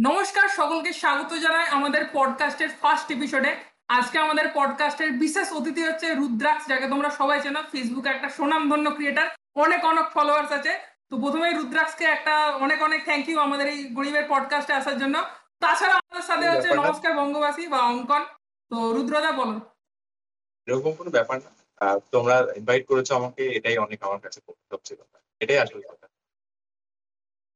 নমস্কার সকলকে স্বাগত জানাই আমাদের পডকাস্টের ফার্স্ট এপিসোডে আজকে আমাদের পডকাস্টের বিশেষ অতিথি হচ্ছে রুদ্রাক্ষ যাকে তোমরা সবাই চেনো। ফেসবুকে একটা সুনামধন্য ক্রিয়েটার অনেক অনেক ফলোয়ার্স আছে। তো প্রথমেই রুদ্রাক্ষকে একটা অনেক অনেক থ্যাংক ইউ আমাদের এই গরিবের পডকাস্টে আসার জন্য। তাছাড়া আমাদের সাথে হচ্ছে নমস্কার বঙ্গবাসী বা অঙ্কন। তো রুদ্রদা বলো। এরকম কোনো ব্যাপার না। তোমরা ইনভাইট করেছ আমাকে এটাই অনেক আমার কাছে কথা এটাই আসল কথা।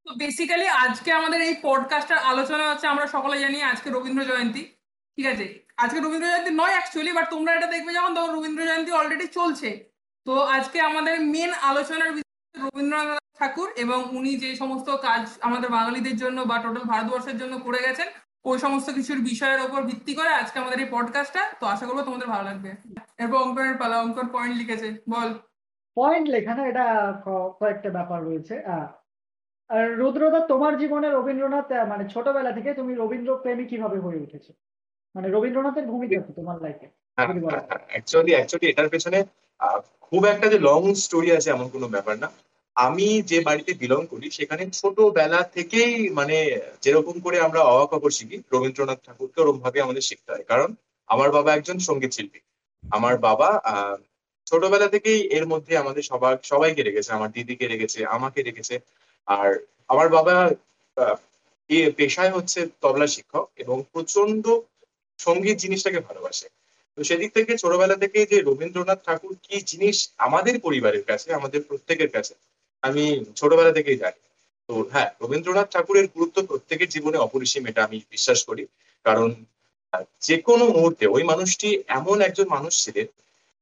তো বেসিক্যালি আজকে আমাদের এই পডকাস্টের আলোচনা হচ্ছে আমরা সকলে জানি আজকে রবীন্দ্র জয়ন্তী, ঠিক আছে? আজকে রবীন্দ্র জয়ন্তী নয় অ্যাকচুয়ালি বাট তোমরা এটা দেখবে যখন তখন রবীন্দ্র জয়ন্তী অলরেডি চলছে। তো আজকে আমাদের মেন আলোচনার রবীন্দ্রনাথ ঠাকুর এবং উনি যে সমস্ত কাজ আমাদের বাঙালিদের জন্য বা টোটাল ভারতবর্ষের জন্য করে গেছেন, ওই সমস্ত কিছুর বিষয়ের ওপর ভিত্তি করে আজকে আমাদের এই পডকাস্টটা তো আশা করব তোমাদের ভালো লাগবে। এরপর অঙ্কনের পালা, অঙ্কন পয়েন্ট লিখেছে, বল। পয়েন্ট লেখা না এটা কয়েকটা ব্যাপার রয়েছে। আর রুদ্রদা তোমার জীবনে রবীন্দ্রনাথ মানে ছোটবেলা থেকে তুমি রবীন্দ্র প্রেমী কীভাবে হয়ে উঠেছো? মানে রবীন্দ্রনাথের ভূমিকা তোমার লাইফে অ্যাকচুয়ালি অ্যাকচুয়ালি এটার পেছনে খুব একটা যে লং স্টোরি আছে এমন কোনো ব্যাপার না। আমি যে বাড়িতে বিলং করি সেখানে ছোটবেলা থেকেই মানে যেরকম করে আমরা অবাক শিখি রবীন্দ্রনাথ ঠাকুরকে ওরকম ভাবে আমাদের শিখতে হয়। কারণ আমার বাবা একজন সংগীত শিল্পী। আমার বাবা ছোটবেলা থেকেই এর মধ্যে আমাদের সবাই সবাইকে রেখেছে আমার দিদিকে রেখেছে আমাকে রেখেছে। আর আমার বাবা পেশায় হচ্ছে তবলা শিক্ষক এবং প্রচণ্ড সংগীত জিনিসটাকে ভালোবাসে। তো সেদিক থেকে, ছোটবেলা থেকে যে রবীন্দ্রনাথ ঠাকুর কি জিনিস আমাদের পরিবারের কাছে, আমাদের প্রত্যেকের কাছে, আমি ছোটবেলা থেকেই জানি। তো হ্যাঁ রবীন্দ্রনাথ ঠাকুরের গুরুত্ব প্রত্যেকের জীবনে অপরিসীম, এটা আমি বিশ্বাস করি। কারণ যে কোনো মুহূর্তে ওই মানুষটি এমন একজন মানুষ ছিলেন,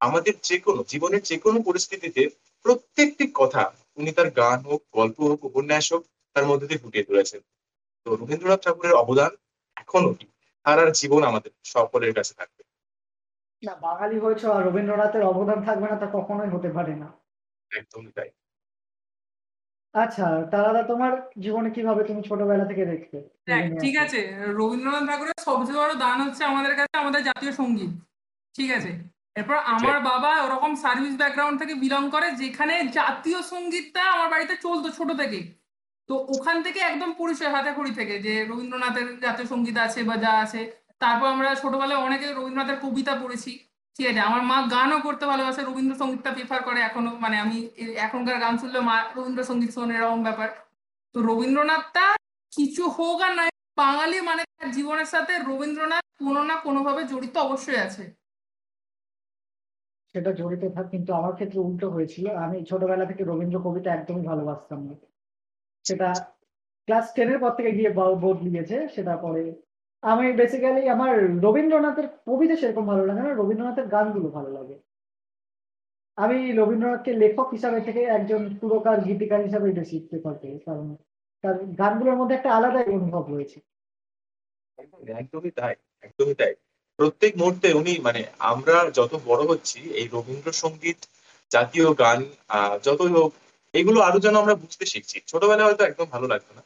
আমাদের যে কোনো, জীবনের যে কোনো পরিস্থিতিতে প্রত্যেকটি কথা উনি তার গান হোক গল্প হোক উপন্যাস হোক তার মধ্যে দিয়ে ফুটিয়ে তুলেছেন। তো রবীন্দ্রনাথ ঠাকুরের অবদান এখনও কি? তার আর জীবন আমাদের সকলের কাছে থাকবে। না বাঙালি হয়েছে আর রবীন্দ্রনাথের অবদান থাকবে না তা কখনোই হতে পারে না। একদমই তাই। আচ্ছা তারা তোমার জীবনে কীভাবে তুমি ছোটবেলা থেকে দেখতে ঠিক আছে। রবীন্দ্রনাথ ঠাকুরের সবচেয়ে বড় দান হচ্ছে আমাদের কাছে আমাদের জাতীয় সংগীত। ঠিক আছে? এরপর আমার বাবা ওরকম সার্ভিস ব্যাকগ্রাউন্ড থেকে বিলং করে যেখানে জাতীয় সঙ্গীতটা আমার বাড়িতে চলতো ছোট থেকে। তো ওখান থেকে একদম পরিচয় হাতে খড়ি থেকে যে রবীন্দ্রনাথের জাতীয় সংগীত আছে বা যা আছে। তারপর আমরা ছোটবেলায় অনেকে রবীন্দ্রনাথের কবিতা পড়েছি। ঠিক আছে? আমার মা গানও করতে ভালোবাসে রবীন্দ্রসঙ্গীতটা প্রেফার করে এখনও। মানে আমি এখনকার গান শুনলে মা রবীন্দ্রসঙ্গীত শোন এরকম ব্যাপার। তো রবীন্দ্রনাথটা কিছু হোক আর নয় বাঙালি মানে তার জীবনের সাথে রবীন্দ্রনাথ কোনো না কোনোভাবে জড়িত অবশ্যই আছে। সেটা জড়িত থাক, কিন্তু আমার ক্ষেত্রে উল্টো হয়েছিল। আমি ছোটবেলা থেকে রবীন্দ্র কবিতা একদমই ভালোবাসতাম না। সেটা ক্লাস টেনের পর থেকে গিয়ে বোর্ড লিখেছে সেটা পরে। আমি বেসিক্যালি আমার রবীন্দ্রনাথের কবিতা সেরকম ভালো লাগে না, রবীন্দ্রনাথের গানগুলো ভালো লাগে। আমি রবীন্দ্রনাথকে লেখক হিসাবে থেকে একজন সুরকার, গীতিকার হিসাবে বেশি প্রেফার করি কারণ তার গানগুলোর মধ্যে একটা আলাদাই অনুভব রয়েছে। একদমই তাই একদমই তাই। প্রত্যেক মুহূর্তে উনি মানে আমরা যত বড় হচ্ছি, এই রবীন্দ্রসঙ্গীত জাতীয় গান যতই হোক, এগুলো আরও যেন আমরা বুঝতে শিখছি। ছোটবেলায় হয়তো একদম ভালো লাগতো না।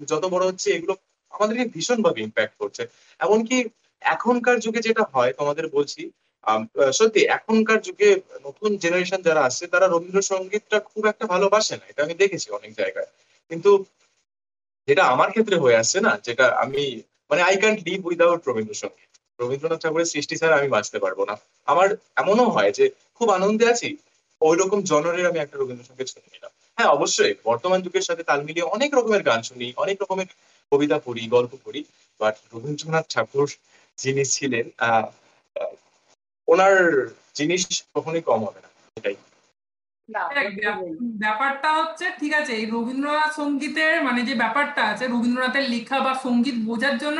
যত বড় হচ্ছে, এগুলো আমাদেরকে ভীষণভাবে ইম্প্যাক্ট করছে। এমনকি এখনকার যুগে যেটা হয়, তোমাদের বলছি সত্যি এখনকার যুগে নতুন জেনারেশন যারা আসছে, তারা রবীন্দ্রসঙ্গীতটা খুব একটা ভালোবাসে না। এটা আমি দেখেছি অনেক জায়গায়। কিন্তু যেটা আমার ক্ষেত্রে হয়ে আসছে না, যেটা আমি মানে I can't live without Rabindrasangeet. Rabindranath ঠাকুরের সৃষ্টি ছাড়া আমি বাঁচতে পারব না। আমার এমনও হয় যে খুব আনন্দে আছি ওই রকম জনরের আমি একটা রবীন্দ্রসঙ্গীত শুনে নিলাম। হ্যাঁ অবশ্যই বর্তমান যুগের সাথে তাল মিলিয়ে অনেক রকমের গান শুনি অনেক রকমের কবিতা পড়ি গল্প পড়ি বাট রবীন্দ্রনাথ ঠাকুর যিনি ছিলেন আহ ওনার জিনিস কখনোই কম হবে না এটাই। ব্যাপারটা হচ্ছে ঠিক আছে এই রবীন্দ্রনাথ সঙ্গীতের মানে যে ব্যাপারটা আছে রবীন্দ্রনাথের লেখা বা সংগীত বোঝার জন্য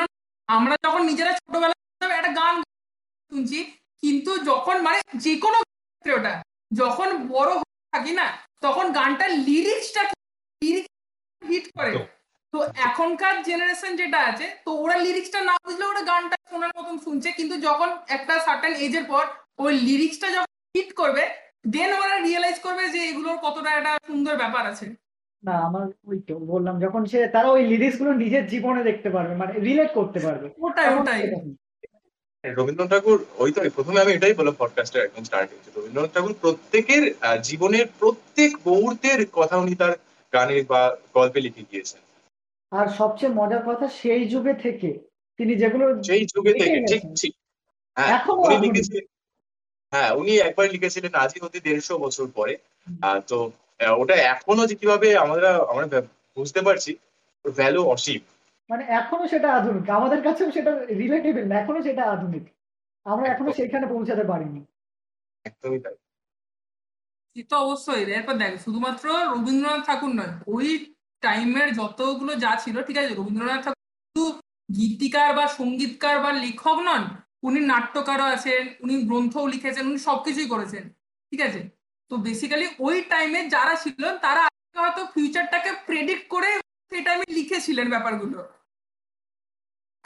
আমরা যখন নিজেরা ছোটবেলা একটা গান শুনছি কিন্তু যখন মানে যে কোনো ক্ষেত্রে ওটা যখন বড় থাকি না তখন গানটার লিরিক্সটা লিরিক্স হিট করে। তো এখনকার জেনারেশন যেটা আছে তো ওরা লিরিক্সটা না বুঝলে ওরা গানটা শোনার মতন শুনছে কিন্তু যখন একটা সার্টেন এজের পর ওই লিরিক্সটা যখন হিট করবে দেন ওরা রিয়েলাইজ করবে যে এগুলোর কতটা একটা সুন্দর ব্যাপার আছে। না আমার ওই তো বললাম যখন সে তারা ওই লিরিক্সগুলো নিজের জীবনে দেখতে পারবে মানে রিলেট করতে পারবে। ওটাই ওটাই। রবীন্দ্রনাথ ঠাকুর ওই তো প্রথমে আমি এটাই বললাম পডকাস্টের একদম স্টার্টিং রবীন্দ্রনাথ ঠাকুর প্রত্যেকের জীবনের প্রত্যেক মুহূর্তের কথা উনি তার গানের বা গল্পে লিখে গিয়েছেন। আর সবচেয়ে মজার কথা সেই যুগে থেকে তিনি যেগুলো সেই যুগে থেকে ঠিক ঠিক। হ্যাঁ উনি লিখেছিলেন হ্যাঁ উনি একবার লিখেছিলেন আজই হতে দেড়শো বছর পরে। তো ওটা এখনও যে কীভাবে আমরা আমরা বুঝতে পারছি ভ্যালু অসীম। মানে এখনও সেটা আধুনিক। আমাদের কাছেও সেটা রিলেটেবল না এখনও সেটা আধুনিক। আমরা এখনও সেখানে পৌঁছাতে পারিনি। একদমই তাই। সে তো অবশ্যই। এরপর দেখ শুধুমাত্র রবীন্দ্রনাথ ঠাকুর নয় ওই টাইমের যতগুলো যা ছিল ঠিক আছে রবীন্দ্রনাথ ঠাকুর শুধু গীতিকার বা সঙ্গীতকার বা লেখক নন উনি নাট্যকারও আছেন উনি গ্রন্থও লিখেছেন উনি সবকিছুই করেছেন ঠিক আছে? তো বেসিক্যালি ওই টাইমে যারা ছিল তারা হয়তো ফিউচারটাকে প্রেডিক্ট করে সেই টাইমে লিখেছিলেন ব্যাপারগুলো।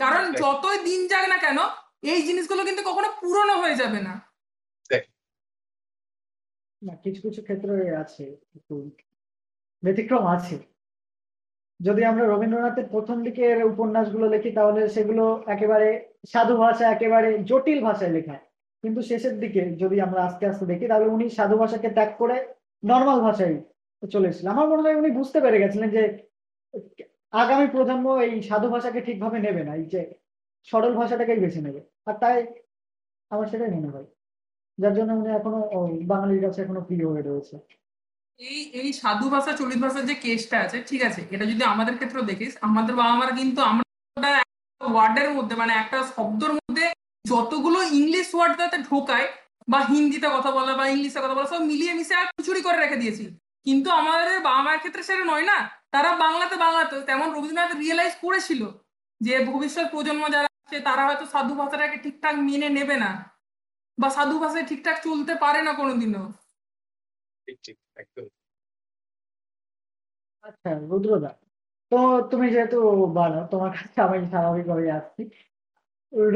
কারণ যতই দিন যাক না কেন এই জিনিসগুলো কিন্তু কখনো পুরনো হয়ে যাবে না। না কিছু কিছু ক্ষেত্রে আছে ব্যতিক্রম আছে। যদি আমরা রবীন্দ্রনাথের প্রথম দিকের উপন্যাসগুলো লিখি তাহলে সেগুলো একেবারে সাধু ভাষা একেবারে জটিল ভাষায় লেখা। কিন্তু শেষের দিকে যদি আমরা আস্তে আস্তে দেখি তাহলে উনি সাধু ভাষাকে ত্যাগ করে নর্মাল ভাষায় চলে এসেছিলেন। আমার মনে হয় উনি বুঝতে পেরে গেছিলেন যে আগামী প্রজন্ম এই সাধু ভাষাকে ঠিকভাবে নেবে না, এই যে সরল ভাষাটাকেই বেছে নেবে। আর তাই আমার সেটাই মনে হয়। যার জন্য উনি এখনও বাঙালির কাছে এখনও প্রিয় হয়ে রয়েছে। এই এই সাধু ভাষা, চলিত ভাষার যে কেসটা আছে, ঠিক আছে, এটা যদি আমাদের ক্ষেত্রেও দেখিস, আমাদের বাবা মারা কিন্তু আমরা ওয়ার্ডের মধ্যে মানে একটা শব্দর মধ্যে যতগুলো ইংলিশ ওয়ার্ড তাতে ঢোকায়, বা হিন্দিতে কথা বলা, বা ইংলিশে কথা বলা, সব মিলিয়ে মিশে আর খুচুরি করে রেখে দিয়েছি। কিন্তু আমাদের বাবা মায়ের ক্ষেত্রে সেটা নয় না? তারা বাংলাতে বাংলাতে তেমন রবীন্দ্রনাথ রিয়েলাইজ করেছিল যে ভবিষ্যৎ প্রজন্ম যারা আছে তারা হয়তো সাধু ভাষাটাকে ঠিকঠাক মেনে নেবে না বা সাধু ভাষায় ঠিকঠাক চলতে পারে না কোনোদিনও। ঠিক ঠিক আচ্ছা রুদ্রদা তো তুমি যেহেতু বলো তোমার কাছে আমি স্বাভাবিকভাবে আসছি।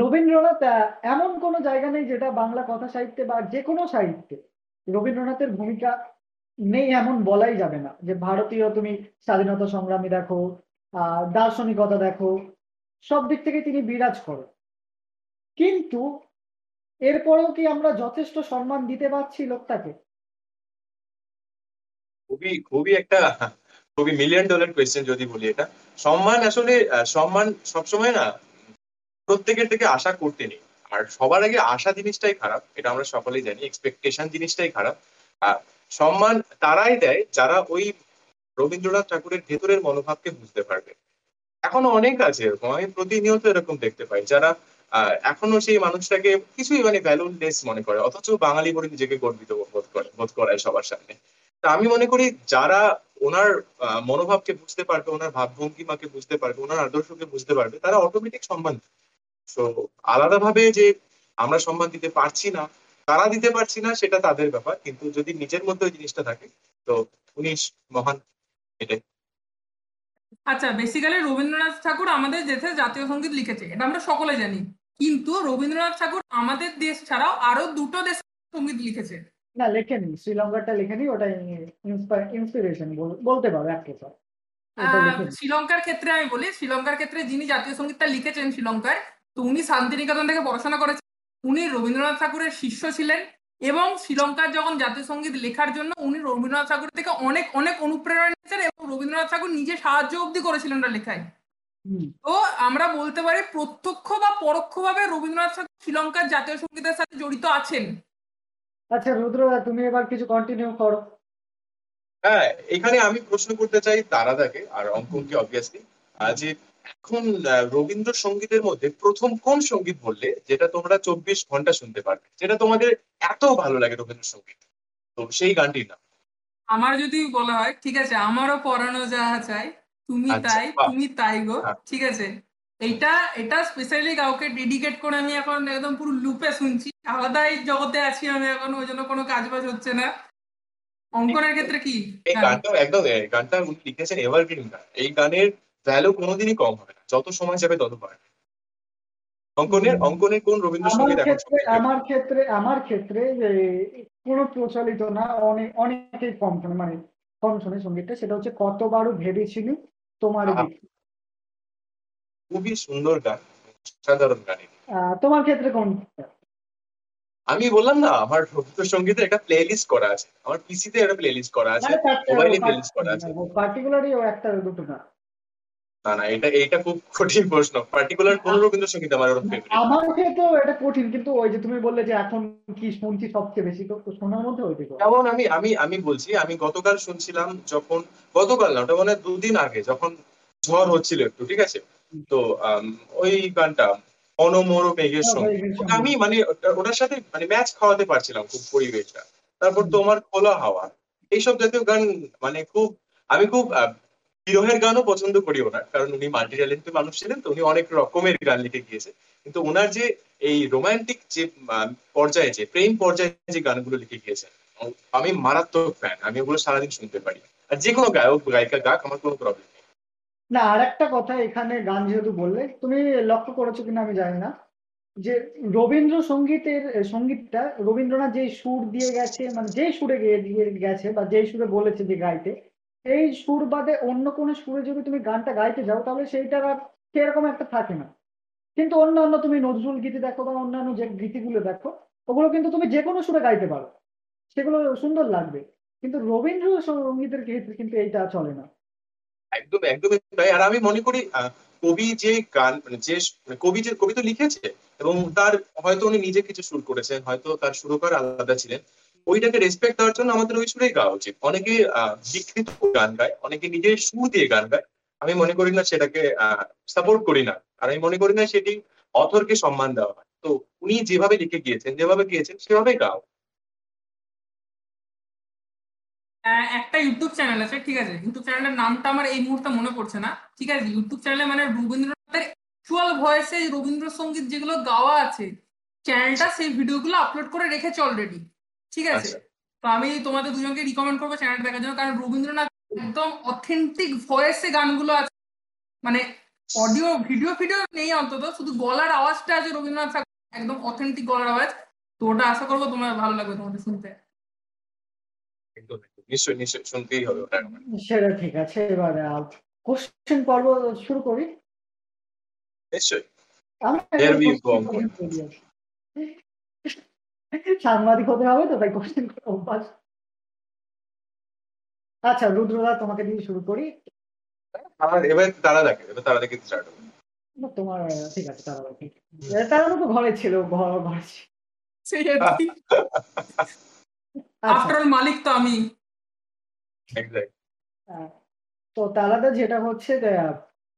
রবীন্দ্রনাথ এমন কোনো জায়গা নেই যেটা বাংলা কথা সাহিত্যে বা যে কোনো সাহিত্যে রবীন্দ্রনাথের ভূমিকা নেই এমন বলাই যাবে না যে ভারতীয় তুমি স্বাধীনতা সংগ্রামী দেখো দার্শনিকতা দেখো, সব দিক থেকে তিনি বিরাজ করেন। কিন্তু এরপরেও কি আমরা যথেষ্ট সম্মান দিতে পারছি লোকটাকে? খুবই খুবই একটা, খুবই মিলিয়ন ডলার কোয়েশ্চেন যদি বলি এটা। সম্মান আসলে সম্মান সবসময় না প্রত্যেকের থেকে আশা করতে নেই। আর সবার আগে আশা জিনিসটাই খারাপ, এটা আমরা সকলেই জানি এক্সপেকটেশন জিনিসটাই খারাপ। সম্মান তারাই দেয় যারা ওই রবীন্দ্রনাথ ঠাকুরের ভেতরের মনোভাবকে বুঝতে পারবে। এখনও অনেক আছে এরকম, আমি প্রতিনিয়ত এরকম দেখতে পাই, যারা এখনও সেই মানুষটাকে কিছুই মানে ভ্যালুলেস মনে করে, অথচ বাঙালি বলে নিজেকে গর্বিত বোধ করে, বোধ করায় সবার সামনে। তা আমি মনে করি যারা ওনার মনোভাবকে বুঝতে পারবে, ওনার ভাবভঙ্গিমাকে বুঝতে পারবে, ওনার আদর্শকে বুঝতে পারবে, তারা অটোমেটিক সম্মান তো আলাদাভাবে যে আমরা সম্মান দিতে পারছি না তারা দিতে পারছি না সেটা তাদের ব্যাপার। কিন্তু যদি নিজের মধ্যে ওই জিনিসটা থাকে তো উনি মহান এটাই। আচ্ছা বেসিক্যালি রবীন্দ্রনাথ ঠাকুর আমাদের দেশে জাতীয় সংগীত লিখেছে এটা আমরা সকলে জানি। কিন্তু রবীন্দ্রনাথ ঠাকুর আমাদের দেশ ছাড়াও আরও দুটো দেশ সংগীত লিখেছে। না লেখেনি শ্রীলঙ্কারটা লেখেনি ওটা ইন্সপিরেশন বলতে পারো এক লেখেনি। শ্রীলঙ্কার ক্ষেত্রে আমি বলি শ্রীলঙ্কার ক্ষেত্রে যিনি জাতীয় সঙ্গীতটা লিখেছেন শ্রীলঙ্কায় তো উনি শান্তিনিকেতন থেকে পড়াশোনা করেছেন। উনি রবীন্দ্রনাথ ঠাকুরের শিষ্য ছিলেন এবং শ্রীলঙ্কার যখন জাতীয় সংগীত লেখার জন্য উনি রবীন্দ্রনাথ ঠাকুর থেকে অনেক অনেক অনুপ্রেরণা নিয়েছেন এবং রবীন্দ্রনাথ ঠাকুর নিজে সাহায্য অবধি করেছিলেন ওটা লেখায়। তো আমরা বলতে পারি প্রত্যক্ষ বা পরোক্ষভাবে রবীন্দ্রনাথ ঠাকুর শ্রীলঙ্কার জাতীয় সঙ্গীতের সাথে জড়িত আছেন। আচ্ছা রুদ্র তুমি এবার কিছু কন্টিনিউ করো। হ্যাঁ এখানে আমি প্রশ্ন করতে চাই তারাদাকে আর অঙ্কনকে অবভিয়াসলি যে এখন রবীন্দ্রসঙ্গীতের মধ্যে প্রথম কোন সংগীত বললে যেটা তোমরা চব্বিশ ঘণ্টা শুনতে পারবে? যেটা তোমাদের এত ভালো লাগে রবীন্দ্রসঙ্গীত। তো সেই গানটির নাম। আমার যদি বলা হয় ঠিক আছে আমারও পড়ানো যাহা চাই তুমি আচ্ছা, তাই তুমি তাই গো হ্যাঁ। ঠিক আছে। এইটা এটা স্পেশালি কাউকে ডেডিকেট করে আমি এখন একদম পুরো লুপে শুনছি। আলাদাই জগতে আছি আমি এখন ওই জন্য কোনো কাজ বাজ হচ্ছে না। অঙ্কনের ক্ষেত্রে কি? এই হ্যাঁ। গানটা একদম এই গানটা উনি লিখেছেন এভারগ্রিন গান। এই গানের ভ্যালু কোনোদিনই কম হবে না। যত সময় যাবে তত বাড়বে। অঙ্কনের। অঙ্কনের কোন রবীন্দ্রসঙ্গীত এখন আমার ক্ষেত্রে আমার ক্ষেত্রে যে কোনো প্রচলিত না অনেক অনেকেই কম শোনে। মানে কম শোনে সঙ্গীতটা। সেটা হচ্ছে কতবারও ভেবেছিলি তোমার খুবই সুন্দর গান সাধারণ গান তোমার ক্ষেত্রে কোন আমি বললাম না আমার রবীন্দ্রসঙ্গীতের একটা প্লে লিস্ট করা আছে। আমার পিসিতে একটা প্লে লিস্ট করা আছে। মোবাইলে প্লে লিস্ট করা আছে। পার্টিকুলারই একটা দুটো না না না এটা এটা খুব কঠিন প্রশ্ন। পার্টিকুলার কোন রবীন্দ্রসঙ্গীত আমার ফেভারিট আমার ক্ষেত্রেও এটা কঠিন কিন্তু ওই যে তুমি বললে যে এখন কি শুনছি সবচেয়ে বেশি শোনার মধ্যে ওইটি যেমন আমি আমি আমি বলছি আমি গতকাল শুনছিলাম যখন গতকাল না ওটা মানে দুদিন আগে যখন ঝড় হচ্ছিল একটু ঠিক আছে? তো ওই গানটা অনমর মেঘের সঙ্গে। আমি মানে ওটার সাথে মানে ম্যাচ খাওয়াতে পারছিলাম খুব পরিবেশটা। তারপর তোমার খোলা হাওয়া এইসব জাতীয় গান মানে খুব আমি খুব বিরহের গানও পছন্দ করি ওনার, কারণ উনি মাল্টি ট্যালেন্টেড মানুষ ছিলেন তো, উনি অনেক রকমের গান লিখে গিয়েছে। কিন্তু ওনার যে এই রোমান্টিক যে পর্যায়ে যে, প্রেম পর্যায়ে যে গানগুলো লিখে গিয়েছে আমি মারাত্মক ফ্যান আমি ওগুলো সারাদিন শুনতে পারি। আর যে কোনো গায়ক, গায়িকা গাক আমার কোনো প্রবলেম নেই। না আর একটা কথা এখানে গান যেহেতু বললে, তুমি লক্ষ্য করেছ কিনা আমি জানি না, যে রবীন্দ্র সঙ্গীতের সঙ্গীতটা রবীন্দ্রনাথ যে সুর দিয়ে গেছে মানে যে সুরে গিয়ে দিয়ে গেছে বা যে সুরে বলেছে যে গাইতে এই সুর বাদে অন্য কোনো সুরে যদি তুমি গানটা গাইতে যাও, তাহলে সেইটার আর সেরকম একটা থাকে না। কিন্তু অন্যান্য তুমি নজরুল গীতি দেখো বা অন্যান্য যে গীতিগুলো দেখো, ওগুলো কিন্তু তুমি যে কোনো সুরে গাইতে পারো। সেগুলো সুন্দর লাগবে। কিন্তু রবীন্দ্র সঙ্গীতের ক্ষেত্রে কিন্তু এইটা চলে না। একদম, একদমই তাই। আর আমি মনে করি কবি যে গান মানে যে মানে কবি যে, কবি তো লিখেছে, এবং তার হয়তো উনি নিজে কিছু সুর করেছেন, হয়তো তার সুরকার আলাদা ছিলেন। ওইটাকে রেসপেক্ট দেওয়ার জন্য আমাদের ওই সুরেই গাওয়া উচিত। অনেকে বিকৃত গান গায়, অনেকে নিজের সুর দিয়ে গান গায়। আমি মনে করি না সেটাকে সাপোর্ট করি না। আর আমি মনে করি না সেটি অথরকে সম্মান দেওয়া হয়। তো উনি যেভাবে লিখে গিয়েছেন, যেভাবে গিয়েছেন, সেভাবেই গাও একটা ইউটিউব চ্যানেল আছে, ঠিক আছে? ইউটিউব চ্যানেলের নামটা আমার এই মুহূর্তে মনে পড়ছে না। ঠিক আছে? ইউটিউব চ্যানেলে মানে রবীন্দ্রনাথের অ্যাকচুয়াল ভয়েসে রবীন্দ্রসঙ্গীত যেগুলো গাওয়া আছে চ্যানেলটা সেই ভিডিওগুলো আপলোড করে রেখেছে অলরেডি ঠিক আছে? আচ্ছা। তো আমি তোমাদের দুজনকে রিকমেন্ড করব চ্যানেলটা দেখার জন্য। কারণ রবীন্দ্রনাথ একদম অথেন্টিক ভয়েসে গানগুলো আছে। মানে অডিও ভিডিও ফিডিও নেই অন্তত। শুধু গলার আওয়াজটা আছে রবীন্দ্রনাথ ঠাকুর। একদম অথেন্টিক গলার আওয়াজ। তো ওটা আশা করব তোমার ভালো লাগবে তোমাদের শুনতে। নিশ্চয়ই নিশ্চয়ই শুনতেই হবে ওটা। সেটা ঠিক আছে। এবারে কোশ্চেন পর্ব শুরু করি। নিশ্চয়ই। সাংবাদিক হতে হবে তো তাই কোশ্চেন অভ্যাস। আচ্ছা রুদ্রদা তোমাকে দিয়ে শুরু করি। আর এবার তারা দেখে এবার তারা দেখে স্টার্ট হবে। তোমার ঠিক আছে তারা ঠিক তারা তো ঘরে ছিল ঘর ঘরে ছিল। সেই আর কি আচ্ছা আফটার মালিক তো আমি। এক্স্যাক্ট আহ, তো তালাদা যেটা হচ্ছে আহ,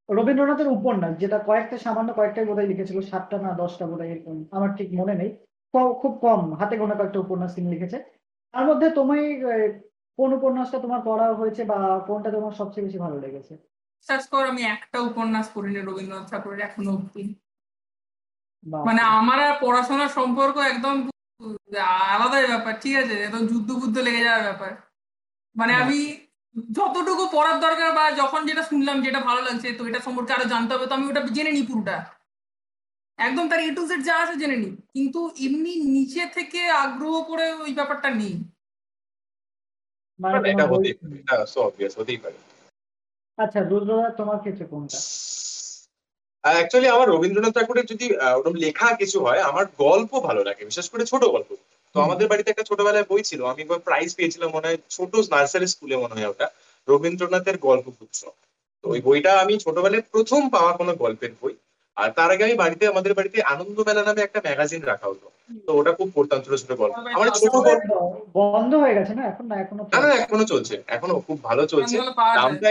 রবীন্দ্রনাথের উপন্যাস যেটা কয়েকটা সামান্য কয়েকটাই বোধহয় লিখেছিল সাতটা না দশটা বোধহয় এরকম আমার ঠিক মনে নেই। খুব কম হাতে গোনা কয়েকটা উপন্যাস তিনি লিখেছে তার মধ্যে তুমি কোন উপন্যাসটা তোমার পড়া হয়েছে বা কোনটা তোমার সবচেয়ে বেশি ভালো লেগেছে? কর আমি একটা উপন্যাস পড়িনি রবীন্দ্রনাথ ঠাকুরের এখনও অব্দি মানে আমার আর পড়াশোনার সম্পর্ক একদম আলাদাই ব্যাপার ঠিক আছে? একদম যুদ্ধ বুদ্ধ লেগে যাওয়ার ব্যাপার। মানে আমি যতটুকু পড়ার দরকার বা যখন যেটা শুনলাম যেটা ভালো লাগছে তো এটা সম্পর্কে আরও জানতে হবে তো আমি ওটা জেনে নি পুরোটা। একদম তার এ টু জেড যা আছে জেনে নিই কিন্তু এমনি নিচে থেকে আগ্রহ করে ওই ব্যাপারটা নেই। মানে পারে আচ্ছা রুদ্রদা তোমার ক্ষেত্রে কোনটা? অ্যাকচুয়ালি আমার রবীন্দ্রনাথ ঠাকুরের যদি ওরকম লেখা কিছু হয় আমার গল্প ভালো লাগে বিশেষ করে ছোট গল্প। তো আমাদের বাড়িতে একটা ছোটবেলায় বই ছিল আমি একবার প্রাইজ পেয়েছিলাম মনে হয় ছোট নার্সারি স্কুলে মনে হয় ওটা রবীন্দ্রনাথের গল্প গুচ্ছ তো ওই বইটা আমি ছোটবেলায় প্রথম পাওয়া কোনো গল্পের বই। আর তার আগে আমি বাড়িতে আমাদের বাড়িতে আনন্দ মেলা নামে একটা ম্যাগাজিন রাখা হতো। তো ওটা খুব পড়তাম ছোট ছোট গল্প আমার ছোট গল্প বন্ধ হয়ে গেছে না? এখন না এখনও না না এখনও চলছে। এখনও খুব ভালো চলছে। দামটা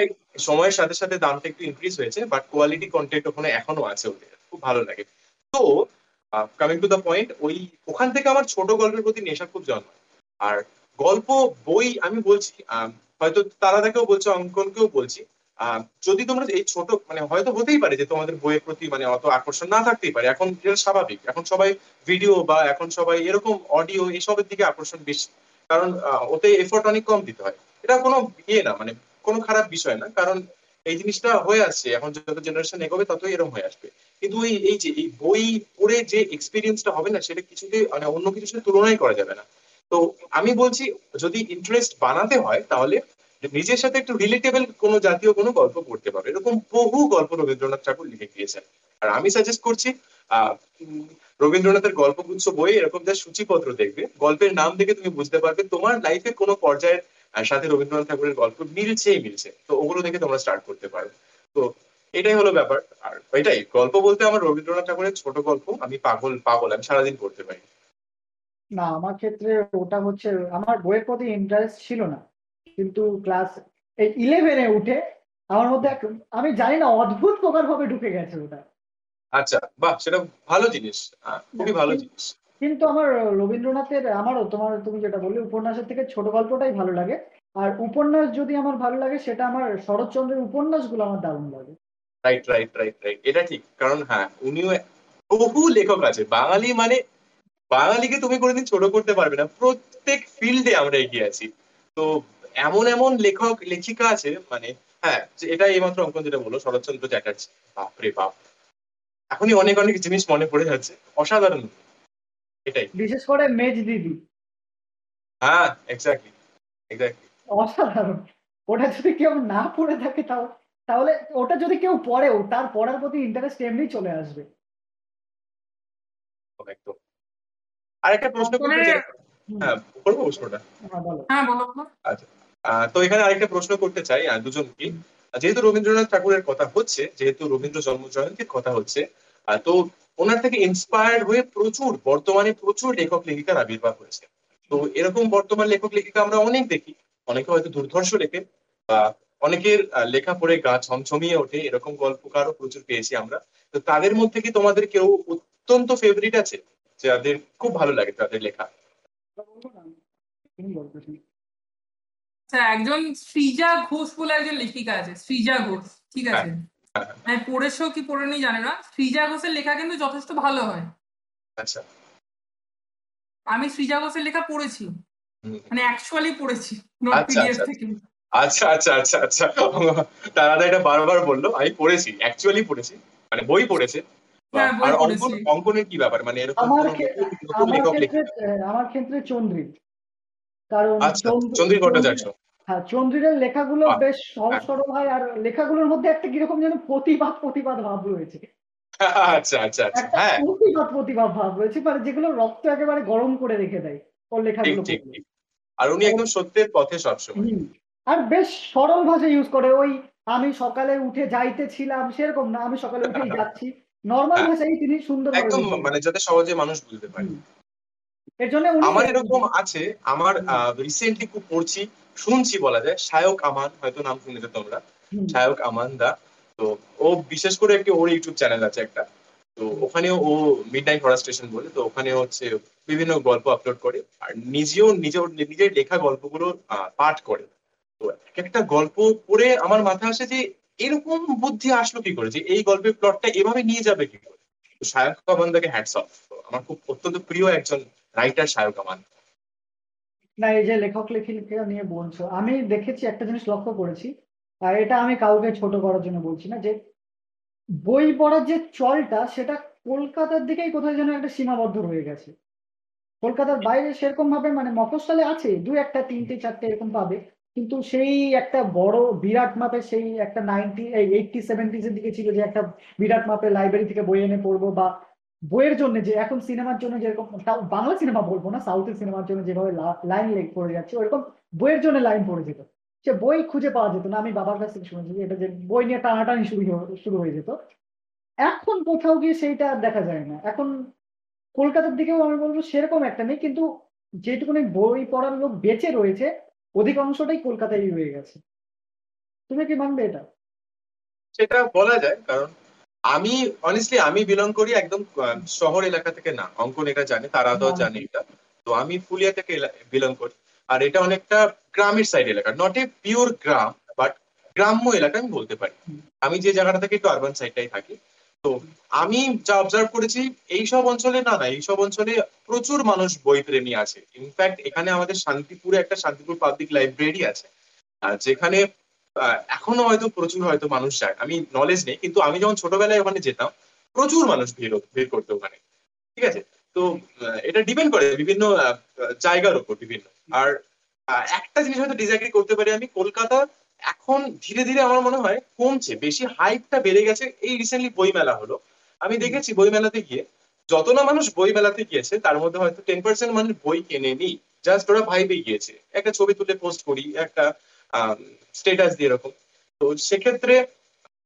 সময়ের সাথে সাথে দামটা একটু ইনক্রিজ হয়েছে বাট কোয়ালিটি কন্টেন্ট ওখানে এখনও আছে ওদের। খুব ভালো লাগে। তো কামিং টু দ্য পয়েন্ট ওই ওখান থেকে আমার ছোট গল্পের প্রতি নেশা খুব জন্মায়। আর গল্প বই আমি বলছি হয়তো তারাদাকেও বলছি অঙ্কনকেও বলছি যদি তোমরা এই ছোট মানে হয়তো হতেই পারে যে তোমাদের বইয়ের প্রতি মানে অত আকর্ষণ না থাকতেই পারে, এখন এটা স্বাভাবিক, এখন সবাই ভিডিও বা এখন সবাই এরকম অডিও এসবের দিকে আকর্ষণ বেশি, কারণ ওতে এফোর্ট অনেক কম দিতে হয়। এটা কোনো ইয়ে না মানে কোনো খারাপ বিষয় না, কারণ এই জিনিসটা হয়ে আসছে, এখন যত জেনারেশন এগোবে ততই এরকম হয়ে আসবে। কিন্তু ওই এই যে, এই বই পড়ে যে এক্সপিরিয়েন্সটা হবে না, সেটা কিছুতে মানে অন্য কিছুর সাথে তুলনাই করা যাবে না। তো আমি বলছি, যদি ইন্টারেস্ট বানাতে হয়, তাহলে নিজের সাথে একটু রিলেটেবল কোনো জাতীয় কোনো গল্প পড়তে পারো। এরকম বহু গল্প রবীন্দ্রনাথ ঠাকুর লিখে গিয়েছেন। আর আমি সাজেস্ট করছি রবীন্দ্রনাথের গল্পগুচ্ছ বই এরকম যা সূচিপত্র দেখবে, গল্পের নাম দেখে তুমি বুঝতে পারবে তোমার লাইফের কোনো পর্যায়ের সাথে রবীন্দ্রনাথ ঠাকুরের গল্প মিলছেই মিলছে। তো ওগুলো দেখে তোমরা স্টার্ট করতে পারো। তো এটাই হলো ব্যাপার। আর এটাই, গল্প বলতে আমার রবীন্দ্রনাথ ঠাকুরের ছোট গল্প, আমি পাগল পাগল, আমি সারাদিন পড়তে পারি। না, আমার ক্ষেত্রে ওটা হচ্ছে, আমার বইয়ের প্রতি ইন্টারেস্ট ছিল না। কিন্তু ক্লাস এই ইলেভেনে উঠে আমার মধ্যে আমি জানি না অদ্ভুত প্রকার ভাবে ঢুকে গেছে ওটা। আচ্ছা বাহ সেটা ভালো জিনিস খুবই ভালো জিনিস। কিন্তু আমার রবীন্দ্রনাথের আমারও তোমার তুমি যেটা বললে উপন্যাসের থেকে ছোট গল্পটাই ভালো লাগে। আর উপন্যাস যদি আমার ভালো লাগে সেটা আমার শরৎচন্দ্রের উপন্যাসগুলো আমার দারুণ লাগে। রাইট রাইট রাইট রাইট এটা ঠিক। কারণ হ্যাঁ উনিও বহু লেখক আছে। বাঙালি মানে বাঙালিকে তুমি কোনোদিন ছোট করতে পারবে না। প্রত্যেক ফিল্ডে আমরা এগিয়ে আছি। তো এমন এমন লেখক লেখিকা আছে মানে হ্যাঁ এটা এইমাত্র অঙ্কন যেটা বলল শরৎচন্দ্র চ্যাটার্জি। বাপরে বাপ। এখনই অনেক অনেক জিনিস মনে পড়ে যাচ্ছে। অসাধারণ। এটাই। বিশেষ করে মেজ দিদি। হ্যাঁ এক্স্যাক্টলি এক্স্যাক্টলি অসাধারণ। ওটা যদি কেউ না পড়ে থাকে তাও তাহলে ওটা যদি কেউ পড়েও তার পড়ার প্রতি ইন্টারেস্ট এমনি চলে আসবে। একদম। আরেকটা প্রশ্ন করতে চাই। হ্যাঁ করব প্রশ্নটা? হ্যাঁ, বলো। হ্যাঁ বলো বলো। আহ, তো এখানে আরেকটা প্রশ্ন করতে চাই দুজনকে। যেহেতু রবীন্দ্রনাথ ঠাকুরের কথা হচ্ছে, যেহেতু রবীন্দ্র জন্ম জয়ন্তীর কথা হচ্ছে তো ওনার থেকে ইন্সপায়ার্ড হয়ে প্রচুর, বর্তমানে প্রচুর লেখক, লেখিকার আবির্ভাব হয়েছে। তো এরকম বর্তমান লেখক, লেখিকা আমরা অনেক দেখি। অনেকে হয়তো দুর্ধর্ষ লেখে, বা অনেকের লেখা পড়ে গা ছমছমিয়ে ওঠে, এরকম গল্পকারও প্রচুর পেয়েছি আমরা। তো তাদের মধ্যে কি তোমাদের কেউ অত্যন্ত ফেভারিট আছে, যাদের খুব ভালো লাগে তাদের লেখা? আচ্ছা একজন সৃজা ঘোষ বলে একজন লেখিকা আছে সৃজা ঘোষ ঠিক আছে? হ্যাঁ। আমি পড়েছো কি পড়েনি জানে না? সৃজা ঘোষের লেখা কিন্তু যথেষ্ট ভালো হয়। আচ্ছা। আমি সৃজা ঘোষের লেখা পড়েছি। মানে অ্যাকচুয়ালি পড়েছি নোট আচ্ছা, পিডিএফ আচ্ছা। থেকে। আচ্ছা আচ্ছা আচ্ছা আচ্ছা। তারা এটা বারবার বলল আমি পড়েছি অ্যাকচুয়ালি পড়েছি মানে বই পড়েছে। হ্যাঁ, আর অঙ্কন। অঙ্কনের কি ব্যাপার? মানে এরকম আমার ক্ষেত্রে আমার ক্ষেত্রে চন্দ্রিত কারণ আচ্ছা চন্দ্র- চন্দ্রী ভট্টাচার্য। হ্যাঁ চন্দ্রিরের লেখাগুলো বেশ সহজ হ্যাঁ। সরল হয় আর লেখাগুলোর মধ্যে একটা কীরকম যেন প্রতিবাদ প্রতিবাদ ভাব রয়েছে। আচ্ছা আচ্ছা আচ্ছা হ্যাঁ। প্রতিবাদ প্রতিবাদ ভাব রয়েছে মানে যেগুলো রক্ত একেবারে গরম করে রেখে দেয় ওর লেখাগুলো আর উনি একদম সত্যের পথে সবসময়। আর বেশ সরল ভাষা ইউজ করে ওই আমি সকালে উঠে যাইতেছিলাম সেরকম না আমি সকালে উঠেই যাচ্ছি। নর্মাল হ্যাঁ। ভাষাই তিনি সুন্দর একদম মানে যাতে সহজে মানুষ বুঝতে পারে। এর জন্য আমার এরকম আছে আমার রিসেন্টলি খুব পড়ছি শুনছি বলা যায় শায়ক আমান হয়তো নাম শুনেছো তোমরা। শায়ক আমান দা। তো ও বিশেষ করে একটি ওর ইউটিউব চ্যানেল আছে একটা। তো ওখানেও ও মিড নাইট হরার স্টেশন বলে তো ওখানে হচ্ছে বিভিন্ন গল্প আপলোড করে আর নিজেও নিজের নিজের লেখা গল্পগুলো আহ, পাঠ করে। তো এক একটা গল্প পড়ে আমার মাথায় আসে যে এরকম বুদ্ধি আসলো কি করে? যে এই গল্পের প্লটটা এভাবে নিয়ে যাবে কি করে? তো শায়ক আমান দাকে হ্যাটস অফ আমার খুব অত্যন্ত প্রিয় একজন রাইটার শায়ক আমান। না, এই যে লেখক লেখিকা নিয়ে বলছো, আমি দেখেছি একটা জিনিস লক্ষ্য করেছি, আর এটা আমি কাউকে ছোট করার জন্য বলছি না, যে বই পড়ার যে চলটা, সেটা কলকাতার দিকেই কোথায় যেন একটা সীমাবদ্ধ রয়ে গেছে। কলকাতার বাইরে সেরকম ভাবে মানে মফস্বলে আছে, দু একটা, তিনটে, চারটে এরকম পাবে, কিন্তু সেই একটা বড় বিরাট মাপে সেই একটা নাইনটি এইটটি সেভেন্টিজ এর দিকে ছিল যে একটা বিরাট মাপে লাইব্রেরি থেকে বই এনে পড়ব বা বইয়ের জন্য যে, এখন সিনেমার জন্য যেরকম বাংলা সিনেমা বলব না, সাউথের সিনেমার জন্য যেভাবে লাইন লেগ পড়ে যাচ্ছে, ওরকম বইয়ের জন্য লাইন পড়ে যেত। সে বই খুঁজে পাওয়া যেত না। আমি বাবার কাছ থেকে শুনেছি এটা যে বই নিয়ে টানাটানি শুরু শুরু হয়ে যেত। এখন কোথাও গিয়ে সেইটা আর দেখা যায় না। এখন কলকাতার দিকেও আমি বলব সেরকম একটা নেই, কিন্তু যেটুকুনি বই পড়ার লোক বেঁচে রয়েছে, অধিকাংশটাই কলকাতায় রয়ে গেছে। তুমি কি মানবে এটা? সেটা বলা যায়, কারণ আমি অনেস্টলি আমি বিলং করি একদম শহর এলাকা থেকে না। অঙ্কন এটা জানে তারা তো হ্যাঁ। জানে এটা। তো আমি ফুলিয়া থেকে বিলং করি। আর এটা অনেকটা গ্রামের সাইড এলাকা। নট এ পিওর গ্রাম বাট গ্রাম্য এলাকা আমি বলতে পারি। আমি যে জায়গাটা থেকে একটু আরবান সাইডটাই থাকি। তো আমি যা অবজার্ভ করেছি এইসব অঞ্চলে না না এইসব অঞ্চলে প্রচুর মানুষ বই প্রেমী আছে ইনফ্যাক্ট এখানে আমাদের শান্তিপুরে একটা শান্তিপুর পাবলিক লাইব্রেরি আছে। আর যেখানে এখনও হয়তো প্রচুর হয়তো মানুষ যায়। আমি নলেজ নেই, কিন্তু আমি যখন ছোটবেলায় ওখানে যেতাম, প্রচুর মানুষ ভিড় ভিড় করতো ওখানে। ঠিক আছে? তো এটা ডিপেন্ড করে বিভিন্ন জায়গার উপর বিভিন্ন। আর একটা জিনিস হয়তো ডিসঅ্যাগ্রি করতে পারি আমি, কলকাতা এখন ধীরে ধীরে আমার মনে হয় কমছে। বেশি হাইপটা বেড়ে গেছে। এই রিসেন্টলি বই মেলা হলো। আমি দেখেছি বই মেলাতে গিয়ে যত না মানুষ বই মেলাতে গিয়েছে, তার মধ্যে হয়তো টেন পার্সেন্ট মানুষ বই কেনেনি। জাস্ট ওরা ভাইবে গিয়েছে। একটা ছবি তুলে পোস্ট করি, একটা স্টেটাস দিয়ে এরকম। তো সেক্ষেত্রে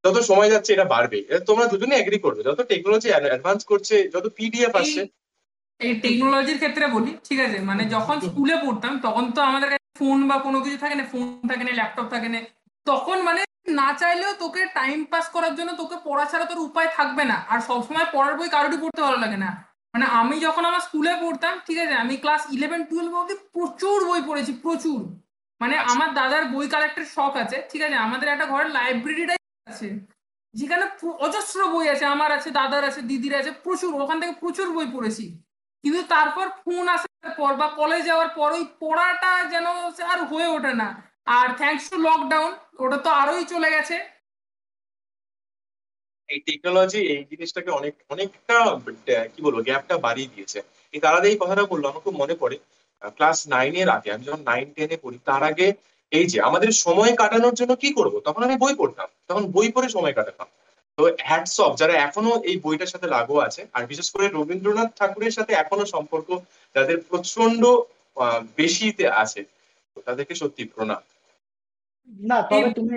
যত সময় যাচ্ছে এটা বাড়বে। তোমরা দুজনে এগ্রি করবে। যত টেকনোলজি অ্যাডভান্স করছে যত পিডিএফ আসছে। এই- টেকনোলজির ক্ষেত্রে বলি ঠিক আছে? মানে যখন স্কুলে পড়তাম তখন তো আমাদের কাছে ফোন বা কোনো কিছু থাকে না ফোন থাকে না ল্যাপটপ থাকে না। তখন মানে না চাইলেও তোকে টাইম পাস করার জন্য তোকে পড়া ছাড়া তোর উপায় থাকবে না। আর সবসময় পড়ার বই কারোরই পড়তে ভালো লাগে না। মানে আমি যখন আমার স্কুলে পড়তাম ঠিক আছে? আমি ক্লাস ইলেভেন টুয়েলভ অব্দি প্রচুর বই পড়েছি প্রচুর। মানে আমার দাদার বই কালেক্টের শখ আছে ঠিক আছে? আমাদের একটা ঘরের লাইব্রেরিটাই আছে যেখানে অজস্র বই আছে আমার আছে দাদার আছে দিদির আছে প্রচুর ওখান থেকে প্রচুর বই পড়েছি। কিন্তু তারপর ফোন আসার পর বা কলেজ যাওয়ার পর ওই পড়াটা যেন আর হয়ে ওঠে না। আর থ্যাঙ্কস টু লকডাউন ওটা তো আরোই চলে গেছে। এই টেকনোলজি এই জিনিসটাকে অনেক অনেকটা কি বলব গ্যাপটা বাড়িয়ে দিয়েছে। এই তার আগে এই কথাটা বলল আমার খুব মনে পড়ে। ক্লাস নাইনের আগে আমি যখন নাইন টেনে পড়ি তার আগে এই যে আমাদের সময় কাটানোর জন্য কি করব? তখন আমি বই পড়তাম। তখন বই পড়ে সময় কাটাতাম। তো হ্যাটস অফ যারা এখনও এই বইটার সাথে লাগু আছে আর বিশেষ করে রবীন্দ্রনাথ ঠাকুরের সাথে এখনও সম্পর্ক যাদের প্রচণ্ড আহ, বেশিতে আছে তাদেরকে সত্যি প্রণাম। না তবে তুমি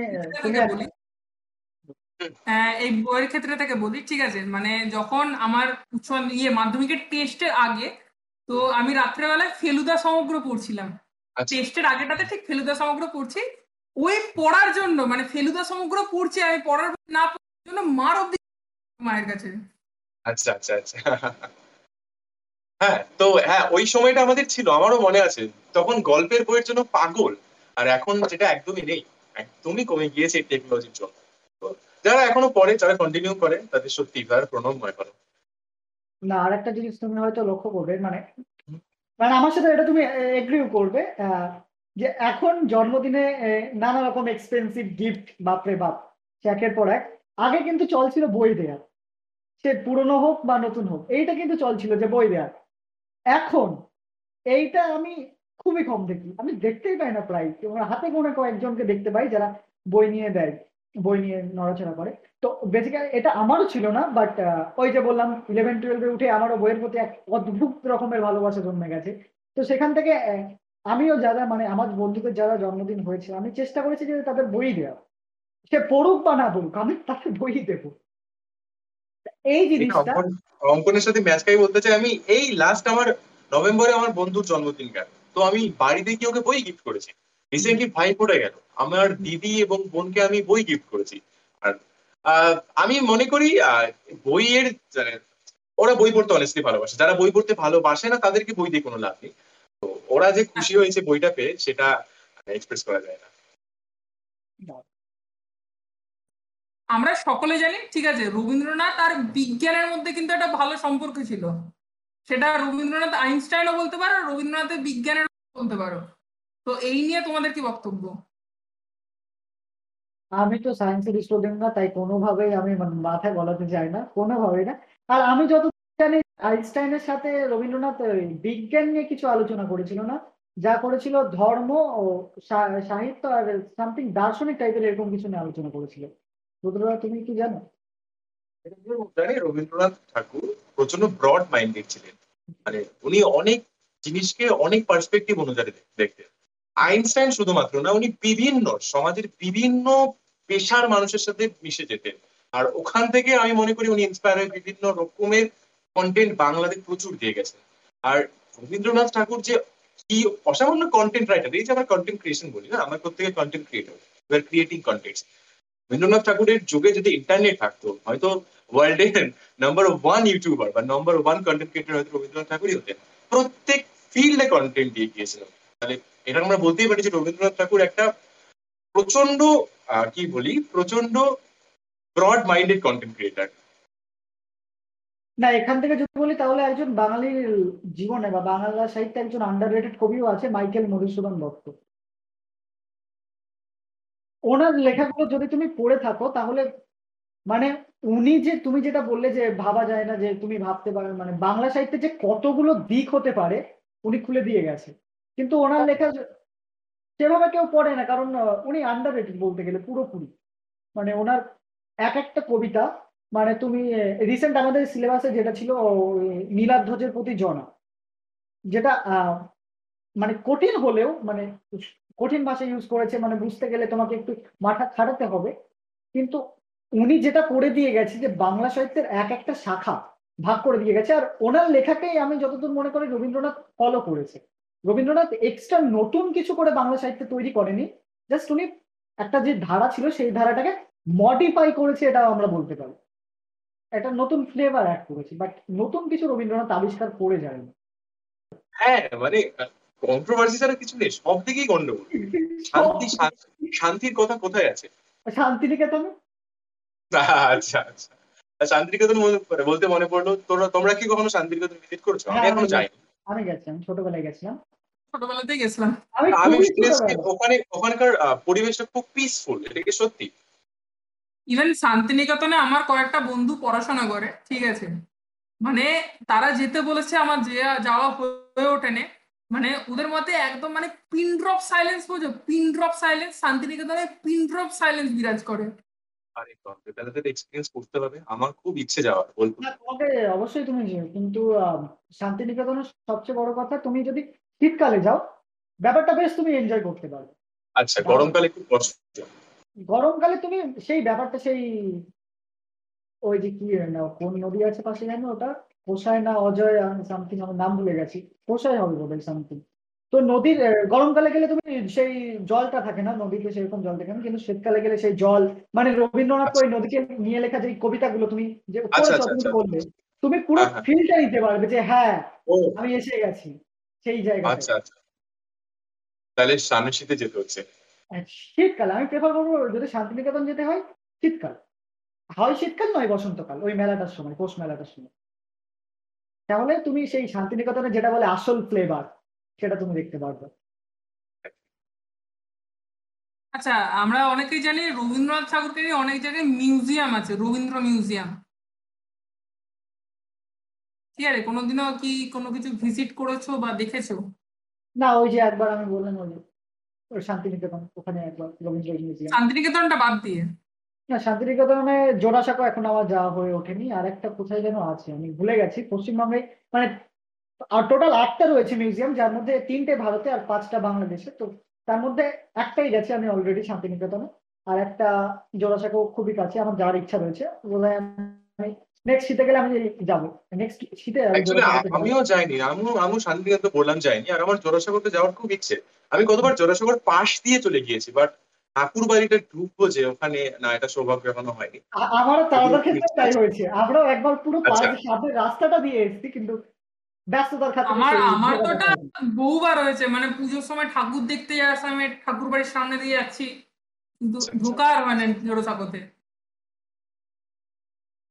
আহ, এই বইয়ের ক্ষেত্রে থেকে বলি ঠিক আছে? মানে যখন আমার উচ্চ ইয়ে মাধ্যমিকের টেস্টের আগে তো আমি রাত্রেবেলায় ফেলুদা সমগ্র পড়ছিলাম। আচ্ছা। টেস্টের আগেটাতে ঠিক ফেলুদা সমগ্র পড়ছি। ওই পড়ার জন্য মানে ফেলুদা সমগ্র পড়ছি আমি পড়ার না পড়ার জন্য মার অব্দি মায়ের কাছে। আচ্ছা আচ্ছা আচ্ছা। হ্যাঁ তো হ্যাঁ ওই সময়টা আমাদের ছিল আমারও মনে আছে। তখন গল্পের বইয়ের জন্য পাগল আর এখন যেটা একদমই নেই একদমই কমে গিয়েছে টেকনোলজির জন্য। যারা এখনও পড়ে যারা কন্টিনিউ করে তাদের সত্যি তারা প্রণমময় করো। না আর একটা জিনিস তুমি হয়তো লক্ষ্য করবে মানে মানে আমার সাথে এটা তুমি এগ্রিও করবে যে এখন জন্মদিনে নানা রকম এক্সপেন্সিভ গিফট বাপরে বাপ একের পর এক। আগে কিন্তু চল ছিল বই দেয়া, সে পুরনো হোক বা নতুন হোক, এইটা কিন্তু চল ছিল যে বই দেয়া। এখন এইটা আমি খুবই কম দেখি, আমি দেখতেই পাই না প্রায় হাতে গোনা কয়েকজনকে দেখতে পাই যারা বই নিয়ে দেয়। বই নিয়ে নড়াচড়া করে। তো বেসিক্যালি এটা আমারও ছিল না বাট ওই যে বললাম ইলেভেন টুয়েলভে উঠে আমারও বইয়ের প্রতি এক অদ্ভুত রকমের ভালোবাসা জন্মে গেছে। তো সেখান থেকে আমিও যারা মানে আমার বন্ধুদের যারা জন্মদিন হয়েছে আমি চেষ্টা করেছি যে তাদের বই দেওয়া সে পড়ুক বা না পড়ুক আমি তাকে বই দেবো। এই জিনিসটা অঙ্কন অঙ্কনের সাথে ম্যাচ খাই বলতে চাই আমি এই লাস্ট আমার নভেম্বরে আমার বন্ধুর জন্মদিন গেল। তো আমি বাড়িতে গিয়ে ওকে বই গিফট করেছি। রিসেন্টলি ভাই পড়ে গেল? আমার দিদি এবং বোনকে আমি বই গিফট করেছি। আর আমি মনে করি বইয়ের মানে, ওরা বই পড়তে অনেস্টলি ভালোবাসে। যারা বই পড়তে ভালোবাসে না তাদেরকে বই দিয়ে কোনো লাভ নেই। তো ওরা যে খুশি হয়েছে বইটা পেয়ে সেটা এক্সপ্রেস করা যায় না। আমরা সকলে জানি ঠিক আছে রবীন্দ্রনাথ আর বিজ্ঞানের মধ্যে কিন্তু একটা ভালো সম্পর্ক ছিল। সেটা রবীন্দ্রনাথ আইনস্টাইনও বলতে পারো রবীন্দ্রনাথের বিজ্ঞানের বলতে পারো। তো এই নিয়ে তোমাদের কি বক্তব্য? আমি তো সায়েন্সের স্টুডেন্ট না তাই কোনোভাবেই আমি মানে মাথায় গলাতে চাই না কোনোভাবেই না। আর আমি যত জানি আইনস্টাইনের সাথে রবীন্দ্রনাথ বিজ্ঞান নিয়ে কিছু আলোচনা করেছিল না। যা করেছিল ধর্ম ও সাহিত্য আর সামথিং দার্শনিক টাইপের এরকম কিছু নিয়ে আলোচনা করেছিল। রুদ্রদা তুমি কি জানো? জানি রবীন্দ্রনাথ ঠাকুর প্রচণ্ড ব্রড মাইন্ডেড ছিলেন। মানে উনি অনেক জিনিসকে অনেক পার্সপেক্টিভ অনুযায়ী দেখ- দেখতেন। আইনস্টাইন শুধুমাত্র না, উনি বিভিন্ন, সমাজের বিভিন্ন পেশার মানুষের সাথে মিশে যেতেন। আর ওখান থেকে আমি মনে করি উনি ইন্সপায়ার হয়ে বিভিন্ন রকমের কন্টেন্ট বাংলাতে প্রচুর দিয়ে গেছেন। আর রবীন্দ্রনাথ ঠাকুর যে কি অসামান্য কন্টেন্ট রাইটার এই যে আমরা কন্টেন্ট ক্রিয়েশন বলি না, আমরা প্রত্যেকে content creator we creating content Rabindranath ঠাকুরের যুগে যদি ইন্টারনেট থাকতো, হয়তো ওয়ার্ল্ডের নাম্বার ওয়ান ইউটিউবার বা নাম্বার ওয়ান কন্টেন্ট ক্রিয়েটর হয়তো রবীন্দ্রনাথ ঠাকুরই হতেন। প্রত্যেক ফিল্ডে কন্টেন্ট দিয়ে গিয়েছিলেন তাহলে এটা আমরা বলতেই পারি যে রবীন্দ্রনাথ ঠাকুর একটা প্রচণ্ড কি বলি প্রচণ্ড ব্রড মাইন্ডেড কন্টেন্ট ক্রিয়েটার না, এখান থেকে যদি বলি তাহলে একজন বাঙালির জীবনে বা বাংলা সাহিত্যে একজন আন্ডাররেটেড কবিও আছে, মাইকেল মধুসূদন দত্ত। ওনার লেখাগুলো যদি তুমি পড়ে থাকো, তাহলে মানে উনি যে, তুমি যেটা বললে যে ভাবা যায় না যে তুমি ভাবতে পারো মানে বাংলা সাহিত্যে যে কতগুলো দিক হতে পারে, উনি খুলে দিয়ে গেছে। কিন্তু ওনার লেখা সেভাবে কেউ পড়ে না কারণ উনি আন্ডার রেটেড বলতে গেলে পুরোপুরি। মানে ওনার এক একটা কবিতা মানে তুমি রিসেন্ট আমাদের সিলেবাসে যেটা ছিল নীলাধ্বজের প্রতি জনা যেটা মানে কঠিন হলেও মানে কঠিন ভাষা ইউজ করেছে মানে বুঝতে গেলে তোমাকে একটু মাথা খাটাতে হবে। কিন্তু উনি যেটা করে দিয়ে গেছে যে বাংলা সাহিত্যের এক একটা শাখা ভাগ করে দিয়ে গেছে আর ওনার লেখাকেই আমি যতদূর মনে করি রবীন্দ্রনাথ ফলো করেছে। রবীন্দ্রনাথ এক্সট্রা নতুন কিছু করে বাংলা সাহিত্য তৈরি করেনি। জাস্ট উনি একটা যে ধারা ছিল সেই ধারাটাকে মডিফাই করেছে এটা আমরা বলতে পারি। একটা নতুন ফ্লেভার অ্যাড করেছি বাট নতুন কিছু রবীন্দ্রনাথ আবিষ্কার করে যায়নি। হ্যাঁ মানে কন্ট্রোভার্সি ছাড়া কিছু নেই সব দিকেই গন্ডগোল। শান্তি শান্তি শান্তির কথা কোথায় আছে? শান্তিনিকেতনে? আচ্ছা আচ্ছা। শান্তিনিকেতন বলতে মনে পড়ল তোমরা তোমরা কি কখনো শান্তিনিকেতন ভিজিট করেছ? আমি হ্যাঁ, এখনও আমি আমি গেছিলাম ছোটবেলায় গেছিলাম। ছোটবেলাতেই গেছিলাম। আমি শুনেছি ওখানে ওখানকার পরিবেশটা খুব পিসফুল এটা কি সত্যি? ইভেন শান্তিনিকেতনে আমার কয়েকটা বন্ধু পড়াশোনা করে ঠিক আছে? মানে তারা যেতে বলেছে আমার যে যাওয়া হয়ে ওঠেনে মানে ওদের মতে একদম মানে পিন ড্রপ সাইলেন্স বোঝো? পিন ড্রপ সাইলেন্স শান্তিনিকেতনে পিন ড্রপ সাইলেন্স বিরাজ করে। আরে বাপরে তাহলে তো এক্সপিরিয়েন্স করতে হবে। আমার খুব ইচ্ছে যাওয়ার বলব তোমাকে অবশ্যই তুমি যেও কিন্তু আহ, শান্তিনিকেতনের সবচেয়ে বড় কথা তুমি যদি শীতকালে যাও ব্যাপারটা বেশ তুমি এনজয় করতে পারবে আচ্ছা গরমকালে খুব কষ্ট গরমকালে তুমি সেই ব্যাপারটা সেই ওই যে কি না কোন নদী আছে পাশে জানো ওটা? কোষায় না অজয় সামথিং আমার নাম ভুলে গেছি। কোষায় হবে বোধহয় সামথিং তো নদীর গরমকালে গেলে তুমি সেই জলটা থাকে না নদীতে সেরকম জল থাকে না কিন্তু শীতকালে গেলে সেই জল মানে রবীন্দ্রনাথ ওই নদীকে নিয়ে লেখা যে কবিতাগুলো তুমি যে আচ্ছা, আচ্ছা, তুমি আচ্ছা। বললে তুমি পুরো হ্যাঁ, হ্যাঁ। ফিলটা নিতে পারবে যে হ্যাঁ আমি এসে গেছি। সেই জায়গায় আচ্ছা আচ্ছা। তাহলে সামনের শীতে যেতে হচ্ছে। শীতকালে। আমি প্রেফার করব যদি শান্তিনিকেতন যেতে হয় শীতকাল। হয় শীতকাল নয় বসন্তকাল ওই মেলাটার সময় পৌষ মেলাটার সময়। তাহলে তুমি সেই শান্তিনিকেতনে যেটা বলে আসল ফ্লেভার সেটা তুমি দেখতে পারবে। আচ্ছা আমরা অনেকেই জানি রবীন্দ্রনাথ ঠাকুরকে অনেক জায়গায় মিউজিয়াম আছে রবীন্দ্র মিউজিয়াম ঠিক আছে কোনোদিনও কি কোনো কিছু ভিজিট করেছ বা দেখেছ? না ওই যে একবার আমি বললাম ওই ওই শান্তিনিকেতন ওখানে একবার রবীন্দ্র মিউজিয়াম শান্তিনিকেতনটা বাদ দিয়ে? না শান্তিনিকেতনে জোড়াসাঁকো এখন আমার যাওয়া হয়ে ওঠেনি আর একটা কোথায় যেন আছে আমি ভুলে গেছি পশ্চিমবঙ্গে মানে আর টোটাল আটটা রয়েছে মিউজিয়াম যার মধ্যে তিনটে ভারতে আর পাঁচটা বাংলাদেশে তো তার মধ্যে একটাই গেছে আমি অলরেডি শান্তিনিকেতনে আর একটা জোড়াসাঁকো খুবই কাছে আমার যাওয়ার ইচ্ছা রয়েছে বোধহয় আমি নেক্সট শীতে গেলে আমি যাব। নেক্সট শীতে। আমিও যাইনি। আমিও আমিও শান্তিনিকেতন বললাম যাইনি। আর আমার জোড়াসাগরতে যাওয়ার খুব ইচ্ছে। আমি কতবার জোড়াসাগর পাশ দিয়ে চলে গিয়েছি বাট ঠাকুর বাড়িটা ঢুকবো যে ওখানে না এটা সৌভাগ্য এখনও হয়নি। আমারও তাড়াতাড়ি ক্ষেত্রে তাই হয়েছে। আমরাও একবার পুরো আচ্ছা। সামনে রাস্তাটা দিয়ে এসেছি কিন্তু ব্যস্ততার আমার আমার তো। বহুবার হয়েছে। মানে পুজোর সময় ঠাকুর দেখতে যাওয়ার সময় ঠাকুর বাড়ির সামনে দিয়ে যাচ্ছি। কিন্তু আচ্ছা, আচ্ছা। ঢোকার মানে জোড়াসাঁকোতে।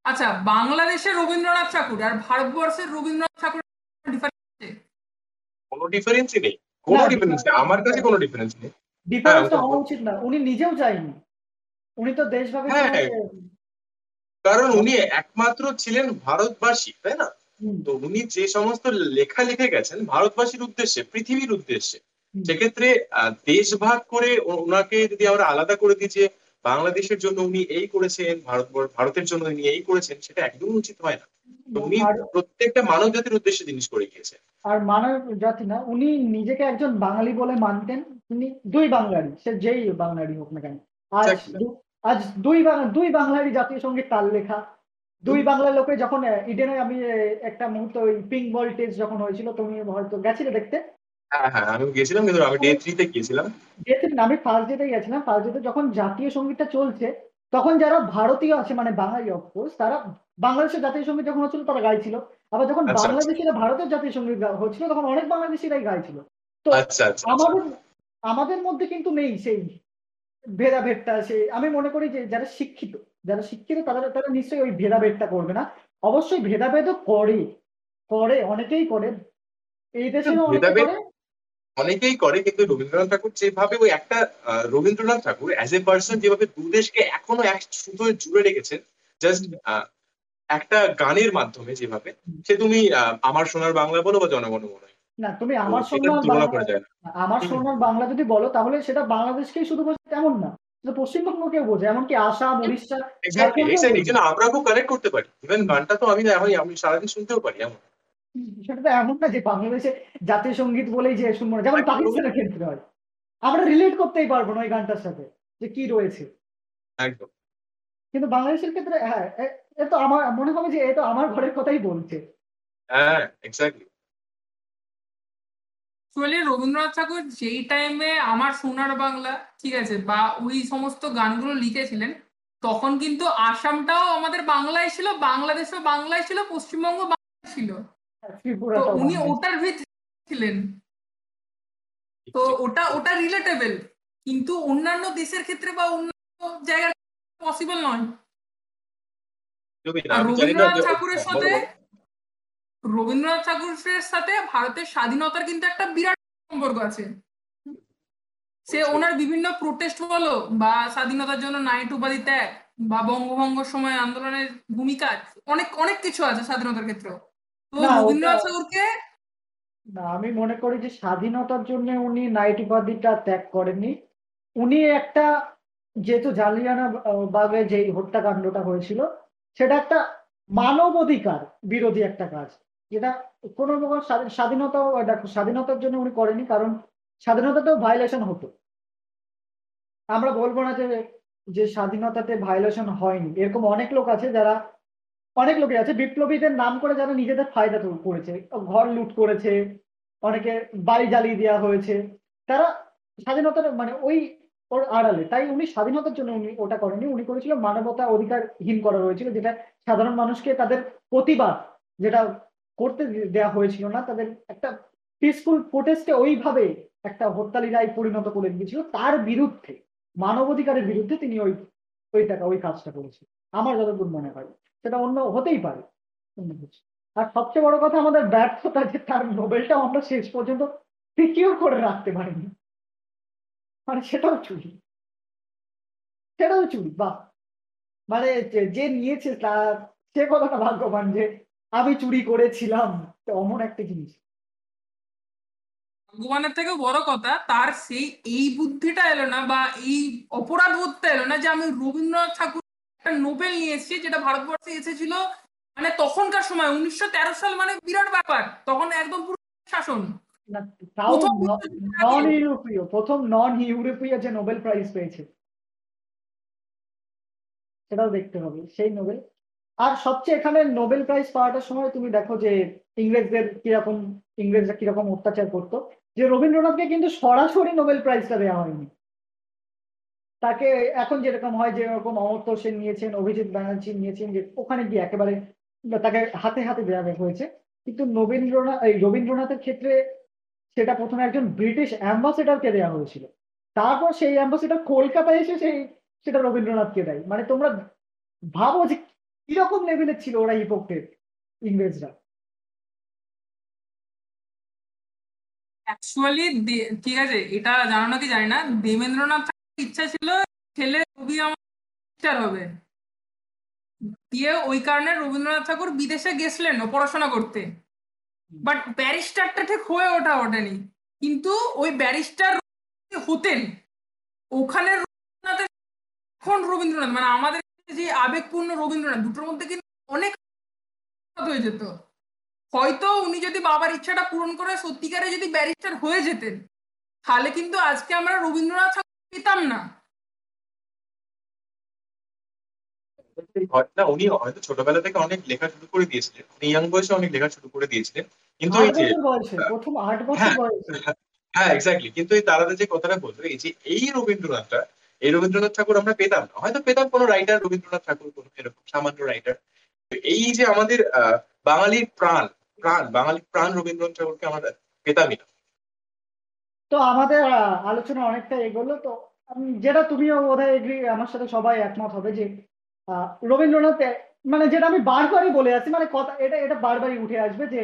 আচ্ছা বাংলাদেশের রবীন্দ্রনাথ ঠাকুর আর ভারতবর্ষের রবীন্দ্রনাথ ঠাকুর কোনো ডিফারেন্সই নেই। কোনো ডিফারেন্স নেই। আমার কাছে কোনো ডিফারেন্স নেই। ডিফারেন্সটা হ্যাঁ, হওয়া উচিত না। উনি নিজেও চাইনি উনি তো দেশভাবে হ্যাঁ। কারণ উনি একমাত্র ছিলেন ভারতবাসী তাই না? তো উনি যে সমস্ত লেখা লিখে গেছেন ভারতবাসীর উদ্দেশ্যে পৃথিবীর উদ্দেশ্যে সেক্ষেত্রে আহ, দেশ ভাগ করে ওনাকে যদি আমরা আলাদা করে দিই যে বাংলাদেশের জন্য উনি এই করেছেন ভারত ভারতের জন্য উনি এই করেছেন সেটা একদমই উচিত হয় না। উনি প্রত্যেকটা মানব জাতির উদ্দেশ্যে জিনিস করে গিয়েছেন। আর মানব জাতি না উনি নিজেকে একজন বাঙালি বলে মানতেন উনি দুই বাংলারই সে যেই বাংলারই হোক না কেন। আজ আজ দুই দুই বাংলারই জাতীয় সংগীত তার লেখা দুই বাংলার লোকে যখন ইডেনে আমি একটা মুহূর্ত ওই পিঙ্ক বল টেস্ট যখন হয়েছিল তুমি হয়তো গেছিলে দেখতে হ্যাঁ হ্যাঁ আমি গিয়েছিলাম কিন্তু আমি ডে থ্রিতে গিয়েছিলাম। ডেতে আমি ফার্স্ট ডেতে গেছিলাম ফার্স্ট ডেতে যখন জাতীয় সঙ্গীতটা চলছে তখন যারা ভারতীয় আছে মানে বাঙালি অফকোর্স তারা বাংলাদেশের জাতীয় সংগীত যখন হচ্ছিল তারা গাইছিল। আবার যখন আচ্ছা, আচ্ছা। বাংলাদেশিরা ভারতের জাতীয় সংগীত হচ্ছিল তখন অনেক বাংলাদেশিরাই গাইছিল। তো আচ্ছা। আমাদের আমাদের মধ্যে কিন্তু নেই সেই ভেদাভেদটা সে আমি মনে করি যে যারা শিক্ষিত যারা শিক্ষিত তারা তারা নিশ্চয়ই ওই ভেদাভেদটা করবে না। অবশ্যই ভেদাভেদও করে করে অনেকেই করে। এই দেশে অনেকে করে। অনেকেই করে কিন্তু রবীন্দ্রনাথ ঠাকুর যেভাবে ওই একটা Rabindranath Thakur as a person যেভাবে দু দেশকে এখনও এক সুতোয় জুড়ে রেখেছেন জাস্ট একটা গানের মাধ্যমে যেভাবে সে তুমি আমার সোনার বাংলা বলো বা জনগণ মনে না তুমি আমার সোনার বাংলা না। আমার সোনার বাংলা যদি বলো তাহলে সেটা বাংলাদেশকেই শুধু বোঝে তেমন না সেটা পশ্চিমবঙ্গকেও বোঝে এমনকি আসাম উড়িষ্যা আমরা খুব কানেক্ট করতে পারি। ইভেন গানটা তো আমি এখন আমি সারাদিন শুনতেও পারি এমন। সেটা তো এমন না যে বাংলাদেশে জাতীয় সংগীত বলেই যে শুনব না যেমন। পাকিস্তানের ক্ষেত্রে হয়। আমরা রিলেট করতেই পারব না ওই গানটার সাথে যে কি রয়েছে। একদম। কিন্তু বাংলাদেশের ক্ষেত্রে হ্যাঁ এ- এ তো আমার মনে হবে যে এ তো আমার ঘরের কথাই বলছে। হ্যাঁ এক্স্যাক্টলি অ্যাকচুয়ালি রবীন্দ্রনাথ ঠাকুর যেই টাইমে আমার সোনার বাংলা ঠিক আছে বা ওই সমস্ত গানগুলো লিখেছিলেন তখন কিন্তু আসামটাও আমাদের বাংলায় ছিল বাংলাদেশও বাংলায় ছিল পশ্চিমবঙ্গ বাংলায় ছিল। তো উনি ওটার ভিতরে ছিলেন। তো ওটা ওটা রিলেটেবল কিন্তু অন্যান্য দেশের ক্ষেত্রে বা অন্যান্য জায়গায় পসিবল নয়। রবীন্দ্রনাথ ঠাকুরের সাথে রবীন্দ্রনাথ ঠাকুরের সাথে ভারতের স্বাধীনতার কিন্তু একটা বিরাট সম্পর্ক আছে। সে ওনার বিভিন্ন প্রোটেস্ট বলো বা স্বাধীনতার জন্য নাইট উপাধি ত্যাগ বা বঙ্গভঙ্গ সময় আন্দোলনের ভূমিকা অনেক অনেক কিছু আছে স্বাধীনতার ক্ষেত্রে তো রবীন্দ্রনাথ ঠাকুরকে? না আমি মনে করি যে স্বাধীনতার জন্য উনি নাইট উপাধিটা ত্যাগ করেননি। উনি একটা যেহেতু জালিয়ানা বাগে যে হত্যাকাণ্ডটা হয়েছিল সেটা একটা মানবাধিকার বিরোধী একটা কাজ। যেটা কোনো প্রকার স্বাধীনতা দেখো স্বাধীনতার জন্য উনি করেনি কারণ স্বাধীনতাতেও ভায়োলেশন হতো। আমরা বলব না যে যে স্বাধীনতাতে ভায়োলেশন হয়নি। এরকম অনেক লোক আছে যারা অনেক লোকে আছে, বিপ্লবীদের নাম করে যারা নিজেদের ফায়দা করেছে। ঘর লুট করেছে, অনেকে বাড়ি জ্বালিয়ে দেওয়া হয়েছে। তারা স্বাধীনতার মানে ওই ওর আড়ালে। তাই উনি স্বাধীনতার জন্য উনি ওটা করেনি উনি করেছিল মানবতা অধিকারহীন করা হয়েছিল, যেটা সাধারণ মানুষকে তাদের প্রতিবাদ যেটা করতে দেওয়া হয়েছিল না, তাদের একটা পিসফুল প্রোটেস্টে ওইভাবে একটা হরতালি রায় পরিণত করে দিয়েছিল। তার বিরুদ্ধে মানবাধিকারের বিরুদ্ধে তিনি ওই ওই টাকা ওই কাজটা করেছে আমার যতদূর মনে হয়। সেটা অন্য হতেই পারে। আর সবচেয়ে বড় কথা আমাদের ব্যর্থতা যে তার নোবেলটাও আমরা শেষ পর্যন্ত সিকিউর করে রাখতে পারিনি। মানে সেটাও চুরি। সেটাও চুরি, বাহ। মানে যে- নিয়েছে তার, সে কতটা ভাগ্যবান যে আমি চুরি করেছিলাম। অমন একটা জিনিস। ভগবানের থেকেও বড় কথা, তার সেই এই বুদ্ধিটা এলো না বা এই অপরাধ বোধটা এলো না যে আমি রবীন্দ্রনাথ ঠাকুর নোবেল নিয়ে এসেছি যেটা ভারতবর্ষে এসেছিল মানে তখনকার সময় উনিশশো তেরো সাল মানে বিরাট ব্যাপার তখন একদম পুরো শাসন। নন ইউরোপীয় প্রথম নন ইউরোপীয় যে নোবেল প্রাইজ পেয়েছে। সেটাও দেখতে হবে সেই নোবেল। আর সবচেয়ে এখানে নোবেল প্রাইজ পাওয়াটার সময় তুমি দেখো যে ইংরেজদের কীরকম ইংরেজরা কীরকম অত্যাচার করতো। যে রবীন্দ্রনাথকে কিন্তু সরাসরি নোবেল প্রাইজটা দেওয়া হয়নি। তাকে এখন যেরকম হয় যে এরকম অমর্ত্য সেন নিয়েছেন, অভিজিৎ ব্যানার্জি নিয়েছেন, যে ওখানে গিয়ে একেবারে তাকে হাতে হাতে দেওয়া হয়েছে। কিন্তু নবীন্দ্রনাথ এই রবীন্দ্রনাথের ক্ষেত্রে সেটা প্রথমে একজন ব্রিটিশ অ্যাম্বাসেডারকে দেওয়া হয়েছিল। তারপর সেই অ্যাম্বাসেডার কলকাতায় এসে সেই, সেটা রবীন্দ্রনাথকে দেয়। মানে তোমরা ভাবো যে কীরকম লেভেলের ছিল ওরা হিপোক্রেট ইংরেজরা। অ্যাকচুয়ালি ঠিক আছে? এটা জানো নাকি জানি না? দেবেন্দ্রনাথ ইচ্ছা ছিল ছেলে কবি আমার হবে। দিয়ে ওই কারণে রবীন্দ্রনাথ ঠাকুর বিদেশে গেছিলেন পড়াশোনা করতে। বাট ব্যারিস্টারটা ঠিক হয়ে ওঠা ওঠেনি। কিন্তু ওই ব্যারিস্টার হতেন। ওখানে রবীন্দ্রনাথের এখন রবীন্দ্রনাথ। মানে আমাদের যে আবেগপূর্ণ রবীন্দ্রনাথ, দুটোর মধ্যে কিন্তু অনেক হয়ে যেত। হয়তো উনি যদি বাবার ইচ্ছাটা পূরণ করে সত্যিকারে যদি ব্যারিস্টার হয়ে যেতেন, তাহলে কিন্তু আজকে আমরা রবীন্দ্রনাথ পেতাম না। না উনি হয়তো ছোটবেলা থেকে অনেক লেখা শুরু করে দিয়েছিলেন। উনি ইয়াং বয়সে অনেক লেখা শুরু করে দিয়েছিলেন। কিন্তু এই যে প্রথম আট বছর হ্যাঁ। বয়সে। হ্যাঁ এক্স্যাক্টলি কিন্তু এই তারাদা যে কথাটা বলতো এই যে এই রবীন্দ্রনাথটা এই রবীন্দ্রনাথ ঠাকুর আমরা পেতাম না। হয়তো পেতাম কোনো রাইটার রবীন্দ্রনাথ ঠাকুর কোনো এরকম সামান্য রাইটার এই যে আমাদের আহ, বাঙালির প্রাণ প্রাণ বাঙালির প্রাণ রবীন্দ্রনাথ ঠাকুরকে আমরা পেতামই না। তো আমাদের আলোচনা অনেকটা এগোলো তো যেটা তুমিও বোধহয় এগ্রি আমার সাথে সবাই একমত হবে যে রবীন্দ্রনাথ মানে যেটা আমি বারবারই বলে আছি মানে কথা এটা এটা বারবারই উঠে আসবে যে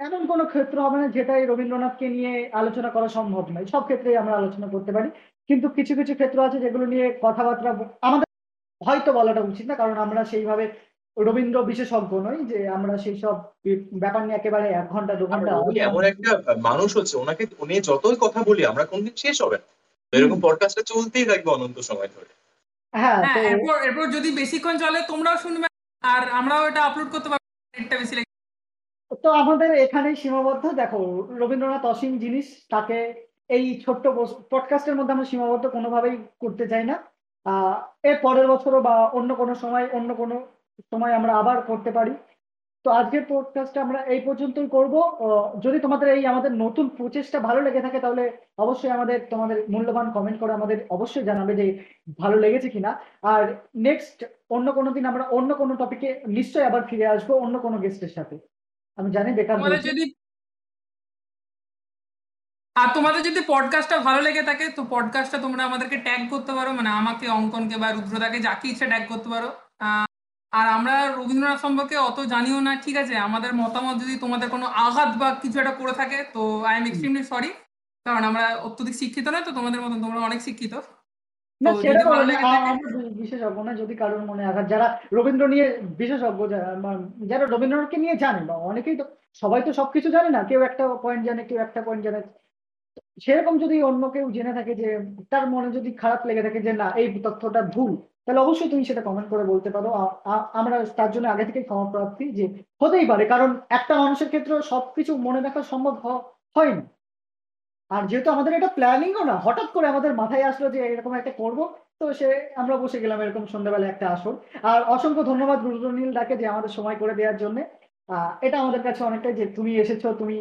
এমন কোনো ক্ষেত্র হবে না যেটাই রবীন্দ্রনাথকে নিয়ে আলোচনা করা সম্ভব নয়। সব ক্ষেত্রেই আমরা আলোচনা করতে পারি। কিন্তু কিছু কিছু ক্ষেত্র আছে যেগুলো নিয়ে কথাবার্তা আমাদের হয়তো বলাটা উচিত না কারণ আমরা সেইভাবে রবীন্দ্র বিশেষজ্ঞ নই যে আমরা সেই সব ব্যাপার নিয়ে একেবারে এক ঘণ্টা দু ঘণ্টা এমন একটা মানুষ হচ্ছে ওনাকে উনি যতই কথা বলি আমরা কোনদিন শেষ হবে না। এরকম পডকাস্টটা চলতেই থাকবে অনন্ত সময় ধরে। হ্যাঁ হ্যাঁ তো এরপর এরপর যদি বেশিক্ষণ চলে তোমরাও শুনবে আর আমরাও এটা আপলোড করতে পারব একটা বেশি তো আমাদের এখানেই সীমাবদ্ধ। দেখো রবীন্দ্রনাথ অসীম জিনিস তাকে এই ছোট্ট পডকাস্টের মধ্যে আমরা সীমাবদ্ধ কোনোভাবেই করতে চাই না। আহ এর পরের বছরও বা অন্য কোনো সময় অন্য কোনো সময় আমরা আবার করতে পারি। তো আজকের পডকাস্টটা আমরা এই পর্যন্তই করব। যদি তোমাদের এই আমাদের নতুন প্রচেষ্টা ভালো লেগে থাকে তাহলে অবশ্যই আমাদের তোমাদের মূল্যবান কমেন্ট করে আমাদের অবশ্যই জানাবে যে ভালো লেগেছে কিনা। আর নেক্সট অন্য কোনো দিন আমরা অন্য কোনো টপিকে নিশ্চয়ই আবার ফিরে আসব অন্য কোনো গেস্টের সাথে। আমি জানি বেকার যদি আর তোমাদের যদি পডকাস্টটা ভালো লেগে থাকে তো পডকাস্টটা তোমরা আমাদেরকে ট্যাগ করতে পারো। মানে আমাকে অঙ্কনকে বা রুদ্রদাকে যাকে ইচ্ছে ট্যাগ করতে পারো। আর আমরা রবীন্দ্রনাথ সম্পর্কে অত জানিও না ঠিক আছে? আমাদের মতামত যদি তোমাদের কোনো আঘাত বা কিছু একটা করে থাকে তো আই এম এক্সট্রিমলি সরি কারণ আমরা অত্যধিক শিক্ষিত নয় তো তোমাদের মতন তোমরা অনেক শিক্ষিত। বিশেষজ্ঞ না যদি কারোর মনে আঘাত। যারা রবীন্দ্র নিয়ে বিশেষজ্ঞ যারা যারা রবীন্দ্রনাথকে নিয়ে জানে বা অনেকেই তো সবাই তো সবকিছু জানে না কেউ একটা পয়েন্ট জানে কেউ একটা পয়েন্ট জানে। সেরকম যদি অন্য কেউ জেনে থাকে যে তার মনে যদি খারাপ লেগে থাকে যে না এই তথ্যটা ভুল তাহলে অবশ্যই তুমি সেটা কমেন্ট করে বলতে পারো। আমরা তার জন্য আগে থেকেই ক্ষমা প্রার্থী যে হতেই পারে, কারণ একটা মানুষের ক্ষেত্রে সবকিছু মনে রাখা সম্ভব হয় না আর যেহেতু আমাদের এটা প্ল্যানিংও না, হঠাৎ করে আমাদের মাথায় আসলো যে এরকম একটা করব, তো সে, আমরা বসে গেলাম এরকম সন্ধ্যাবেলা একটা আসর। আর অসংখ্য ধন্যবাদ রুদ্রনীল ডাকে যে আমাদের সময় করে দেওয়ার জন্য। এটা আমাদের কাছে অনেকটাই যে তুমি এসেছ, তুমি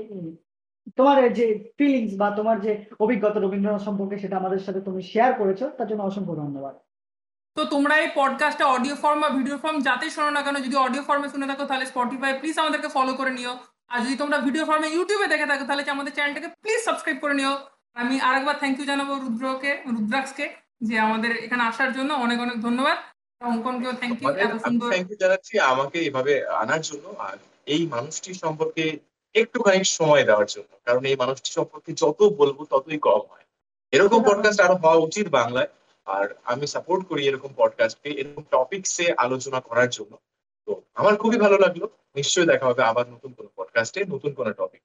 তোমার যে ফিলিংস বা তোমার যে অভিজ্ঞতা রবীন্দ্রনাথ সম্পর্কে সেটা আমাদের সাথে তুমি শেয়ার করেছ, তার জন্য অসংখ্য ধন্যবাদ। তো তোমরা এই পডকাস্টটা অডিও ফর্ম বা ভিডিও ফর্ম যাতে শোনো না কেন যদি অডিও ফর্মে শুনে থাকো তাহলে স্পটিফাই প্লিজ আমাদেরকে ফলো করে নিও। আর যদি তোমরা ভিডিও ফর্মে ইউটিউবে দেখে থাকো তাহলে আমাদের চ্যানেলটাকে প্লিজ সাবস্ক্রাইব করে নিও। আমি আরেকবার থ্যাংক ইউ জানাব রুদ্রকে রুদ্রাক্সকে যে আমাদের এখানে আসার জন্য অনেক অনেক ধন্যবাদ। অঙ্কনকেও থ্যাংক ইউ এত সুন্দর। থ্যাংক ইউ জানাচ্ছি আমাকে এভাবে আনার জন্য আর এই মানুষটি সম্পর্কে একটুখানি সময় দেওয়ার জন্য। কারণ এই মানুষটি সম্পর্কে যত বলব ততই কম হয়। এরকম পডকাস্ট আরও হওয়া উচিত বাংলায়। আর আমি সাপোর্ট করি এরকম পডকাস্টকে এরকম টপিকসে আলোচনা করার জন্য। তো আমার খুবই ভালো লাগল। নিশ্চয়ই দেখা হবে আবার নতুন কোনো পডকাস্টে নতুন কোনো টপিক